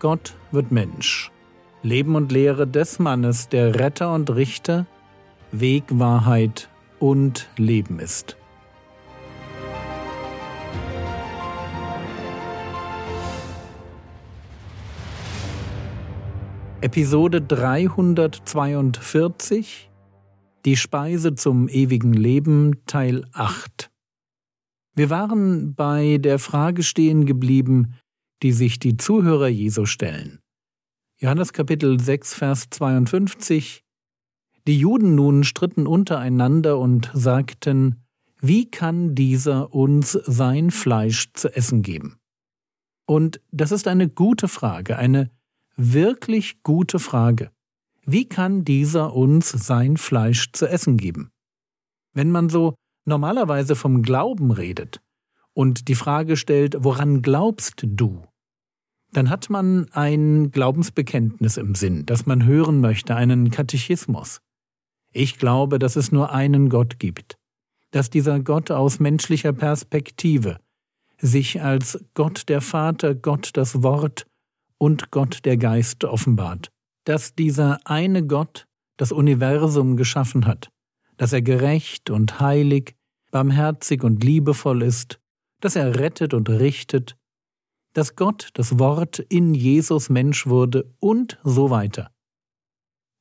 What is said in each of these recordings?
Gott wird Mensch. Leben und Lehre des Mannes, der Retter und Richter, Weg, Wahrheit und Leben ist. Episode 342 Die Speise zum ewigen Leben Teil 8 Wir waren bei der Frage stehen geblieben, die sich die Zuhörer Jesu stellen. Johannes Kapitel 6, Vers 52 Die Juden nun stritten untereinander und sagten, wie kann dieser uns sein Fleisch zu essen geben? Und das ist eine gute Frage, eine wirklich gute Frage. Wie kann dieser uns sein Fleisch zu essen geben? Wenn man so normalerweise vom Glauben redet und die Frage stellt, woran glaubst du? Dann hat man ein Glaubensbekenntnis im Sinn, das man hören möchte, einen Katechismus. Ich glaube, dass es nur einen Gott gibt, dass dieser Gott aus menschlicher Perspektive sich als Gott der Vater, Gott das Wort und Gott der Geist offenbart, dass dieser eine Gott das Universum geschaffen hat, dass er gerecht und heilig, barmherzig und liebevoll ist, dass er rettet und richtet, dass Gott das Wort in Jesus Mensch wurde und so weiter.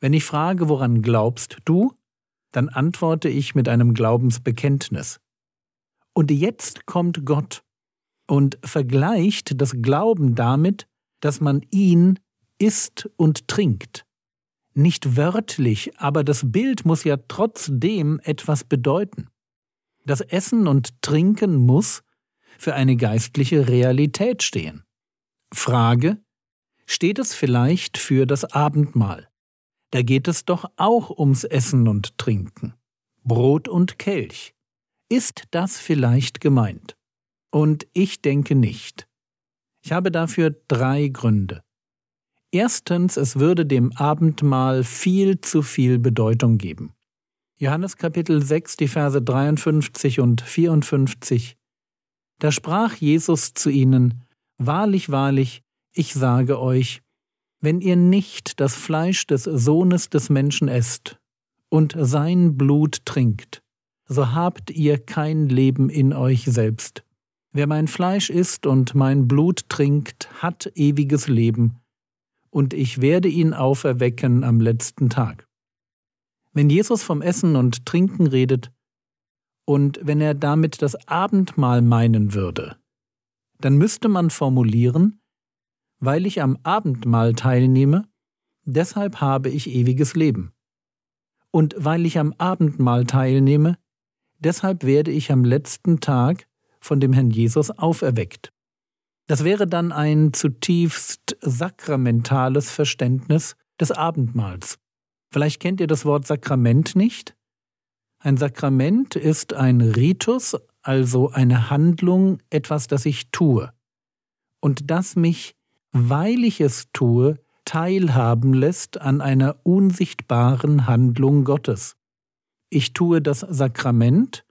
Wenn ich frage, woran glaubst du, dann antworte ich mit einem Glaubensbekenntnis. Und jetzt kommt Gott und vergleicht das Glauben damit, dass man ihn isst und trinkt. Nicht wörtlich, aber das Bild muss ja trotzdem etwas bedeuten. Das Essen und Trinken muss für eine geistliche Realität stehen. Frage, steht es vielleicht für das Abendmahl? Da geht es doch auch ums Essen und Trinken. Brot und Kelch. Ist das vielleicht gemeint? Und ich denke nicht. Ich habe dafür drei Gründe. Erstens, es würde dem Abendmahl viel zu viel Bedeutung geben. Johannes Kapitel 6, die Verse 53 und 54. Da sprach Jesus zu ihnen, Wahrlich, wahrlich, ich sage euch, wenn ihr nicht das Fleisch des Sohnes des Menschen esst und sein Blut trinkt, so habt ihr kein Leben in euch selbst. Wer mein Fleisch isst und mein Blut trinkt, hat ewiges Leben, und ich werde ihn auferwecken am letzten Tag. Wenn Jesus vom Essen und Trinken redet, und wenn er damit das Abendmahl meinen würde, dann müsste man formulieren, weil ich am Abendmahl teilnehme, deshalb habe ich ewiges Leben. Und weil ich am Abendmahl teilnehme, deshalb werde ich am letzten Tag von dem Herrn Jesus auferweckt. Das wäre dann ein zutiefst sakramentales Verständnis des Abendmahls. Vielleicht kennt ihr das Wort Sakrament nicht? Ein Sakrament ist ein Ritus, also eine Handlung, etwas, das ich tue. Und das mich, weil ich es tue, teilhaben lässt an einer unsichtbaren Handlung Gottes. Ich tue das Sakrament,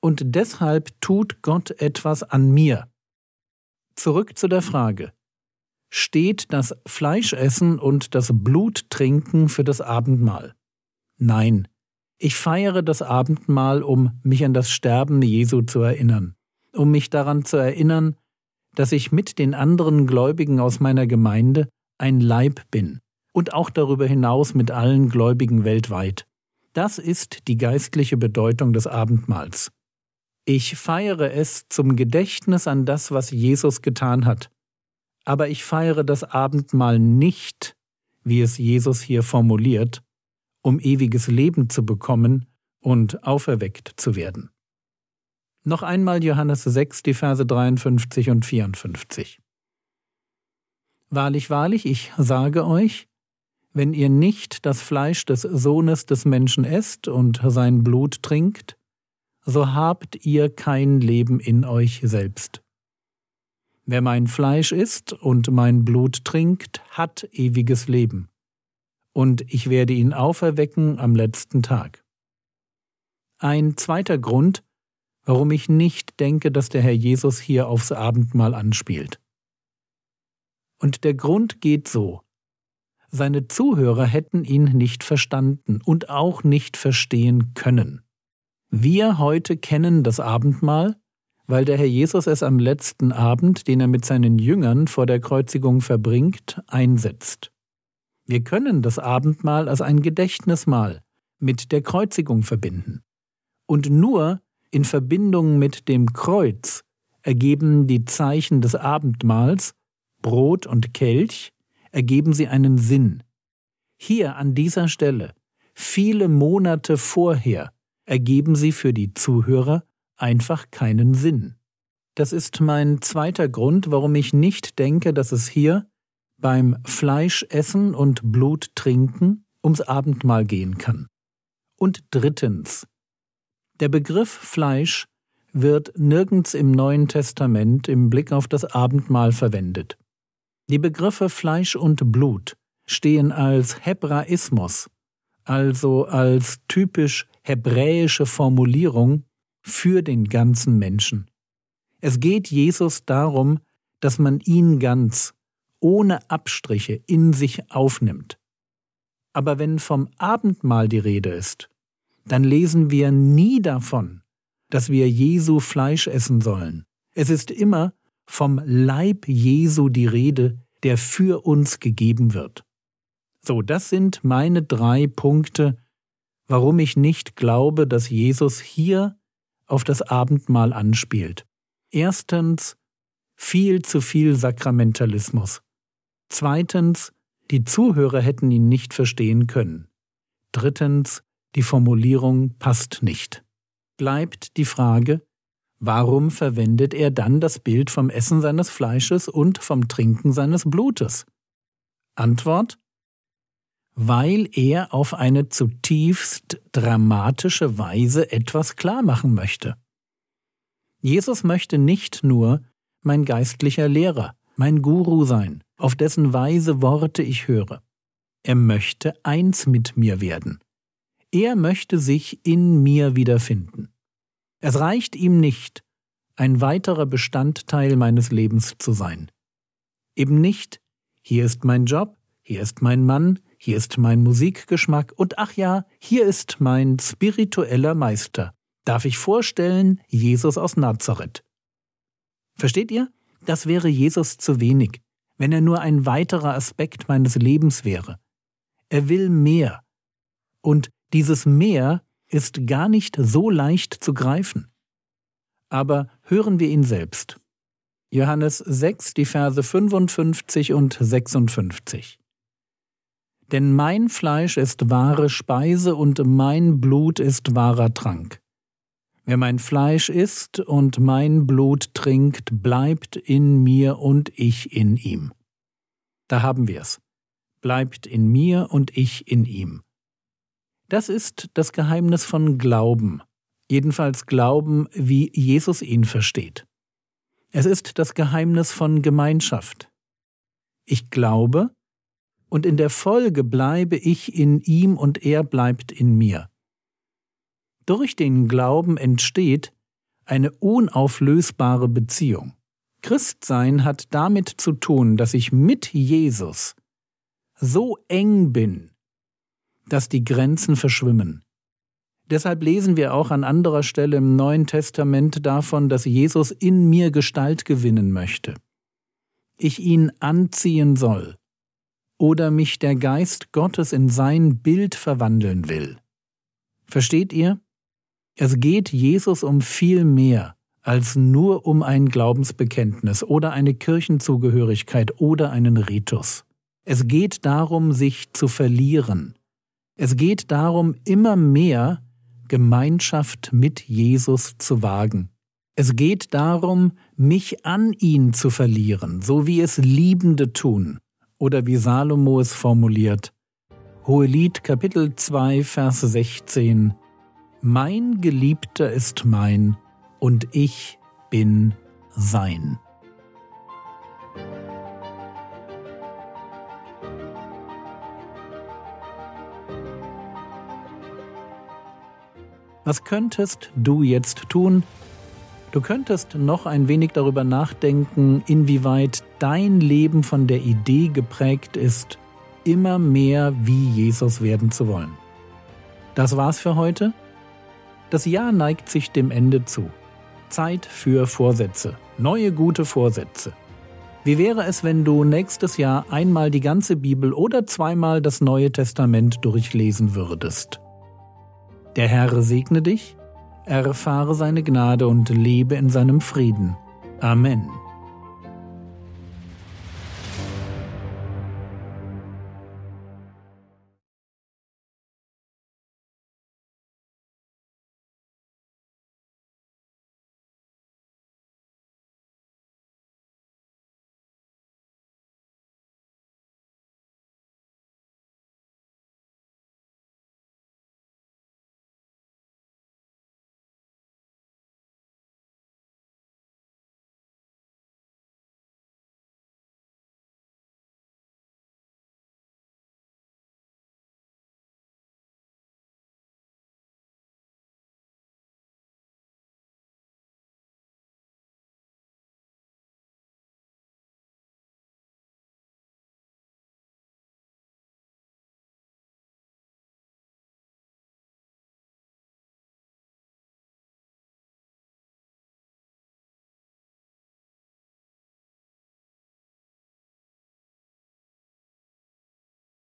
und deshalb tut Gott etwas an mir. Zurück zu der Frage. Steht das Fleischessen und das Bluttrinken für das Abendmahl? Nein. Ich feiere das Abendmahl, um mich an das Sterben Jesu zu erinnern, um mich daran zu erinnern, dass ich mit den anderen Gläubigen aus meiner Gemeinde ein Leib bin und auch darüber hinaus mit allen Gläubigen weltweit. Das ist die geistliche Bedeutung des Abendmahls. Ich feiere es zum Gedächtnis an das, was Jesus getan hat. Aber ich feiere das Abendmahl nicht, wie es Jesus hier formuliert, um ewiges Leben zu bekommen und auferweckt zu werden. Noch einmal Johannes 6, die Verse 53 und 54. Wahrlich, wahrlich, ich sage euch, wenn ihr nicht das Fleisch des Sohnes des Menschen esst und sein Blut trinkt, so habt ihr kein Leben in euch selbst. Wer mein Fleisch isst und mein Blut trinkt, hat ewiges Leben, und ich werde ihn auferwecken am letzten Tag. Ein zweiter Grund, warum ich nicht denke, dass der Herr Jesus hier aufs Abendmahl anspielt. Und der Grund geht so. Seine Zuhörer hätten ihn nicht verstanden und auch nicht verstehen können. Wir heute kennen das Abendmahl, weil der Herr Jesus es am letzten Abend, den er mit seinen Jüngern vor der Kreuzigung verbringt, einsetzt. Wir können das Abendmahl als ein Gedächtnismahl mit der Kreuzigung verbinden. Und nur in Verbindung mit dem Kreuz ergeben die Zeichen des Abendmahls, Brot und Kelch, ergeben sie einen Sinn. Hier an dieser Stelle, viele Monate vorher, ergeben sie für die Zuhörer einfach keinen Sinn. Das ist mein zweiter Grund, warum ich nicht denke, dass es hier beim Fleischessen und Blut trinken ums Abendmahl gehen kann. Und drittens, der Begriff Fleisch wird nirgends im Neuen Testament im Blick auf das Abendmahl verwendet. Die Begriffe Fleisch und Blut stehen als Hebraismus, also als typisch hebräische Formulierung für den ganzen Menschen. Es geht Jesus darum, dass man ihn ganz, ohne Abstriche, in sich aufnimmt. Aber wenn vom Abendmahl die Rede ist, dann lesen wir nie davon, dass wir Jesu Fleisch essen sollen. Es ist immer vom Leib Jesu die Rede, der für uns gegeben wird. So, das sind meine drei Punkte, warum ich nicht glaube, dass Jesus hier auf das Abendmahl anspielt. Erstens, viel zu viel Sakramentalismus. Zweitens, die Zuhörer hätten ihn nicht verstehen können. Drittens, die Formulierung passt nicht. Bleibt die Frage, warum verwendet er dann das Bild vom Essen seines Fleisches und vom Trinken seines Blutes? Antwort weil er auf eine zutiefst dramatische Weise etwas klar machen möchte. Jesus möchte nicht nur mein geistlicher Lehrer, mein Guru sein, auf dessen weise Worte ich höre. Er möchte eins mit mir werden. Er möchte sich in mir wiederfinden. Es reicht ihm nicht, ein weiterer Bestandteil meines Lebens zu sein. Eben nicht, hier ist mein Job, hier ist mein Mann, hier ist mein Musikgeschmack und ach ja, hier ist mein spiritueller Meister. Darf ich vorstellen, Jesus aus Nazareth. Versteht ihr? Das wäre Jesus zu wenig, wenn er nur ein weiterer Aspekt meines Lebens wäre. Er will mehr. Und dieses Mehr ist gar nicht so leicht zu greifen. Aber hören wir ihn selbst. Johannes 6, die Verse 55 und 56. Denn mein Fleisch ist wahre Speise und mein Blut ist wahrer Trank. Wer mein Fleisch isst und mein Blut trinkt, bleibt in mir und ich in ihm. Da haben wir's. Bleibt in mir und ich in ihm. Das ist das Geheimnis von Glauben, jedenfalls Glauben, wie Jesus ihn versteht. Es ist das Geheimnis von Gemeinschaft. Ich glaube, und in der Folge bleibe ich in ihm und er bleibt in mir. Durch den Glauben entsteht eine unauflösbare Beziehung. Christsein hat damit zu tun, dass ich mit Jesus so eng bin, dass die Grenzen verschwimmen. Deshalb lesen wir auch an anderer Stelle im Neuen Testament davon, dass Jesus in mir Gestalt gewinnen möchte. Ich ihn anziehen soll oder mich der Geist Gottes in sein Bild verwandeln will. Versteht ihr? Es geht Jesus um viel mehr als nur um ein Glaubensbekenntnis oder eine Kirchenzugehörigkeit oder einen Ritus. Es geht darum, sich zu verlieren. Es geht darum, immer mehr Gemeinschaft mit Jesus zu wagen. Es geht darum, mich an ihn zu verlieren, so wie es Liebende tun, oder wie Salomo es formuliert. Hohelied Kapitel 2 Vers 16 Mein Geliebter ist mein und ich bin sein. Was könntest du jetzt tun? Du könntest noch ein wenig darüber nachdenken, inwieweit dein Leben von der Idee geprägt ist, immer mehr wie Jesus werden zu wollen. Das war's für heute. Das Jahr neigt sich dem Ende zu. Zeit für Vorsätze, neue gute Vorsätze. Wie wäre es, wenn du nächstes Jahr einmal die ganze Bibel oder zweimal das Neue Testament durchlesen würdest? Der Herr segne dich, erfahre seine Gnade und lebe in seinem Frieden. Amen.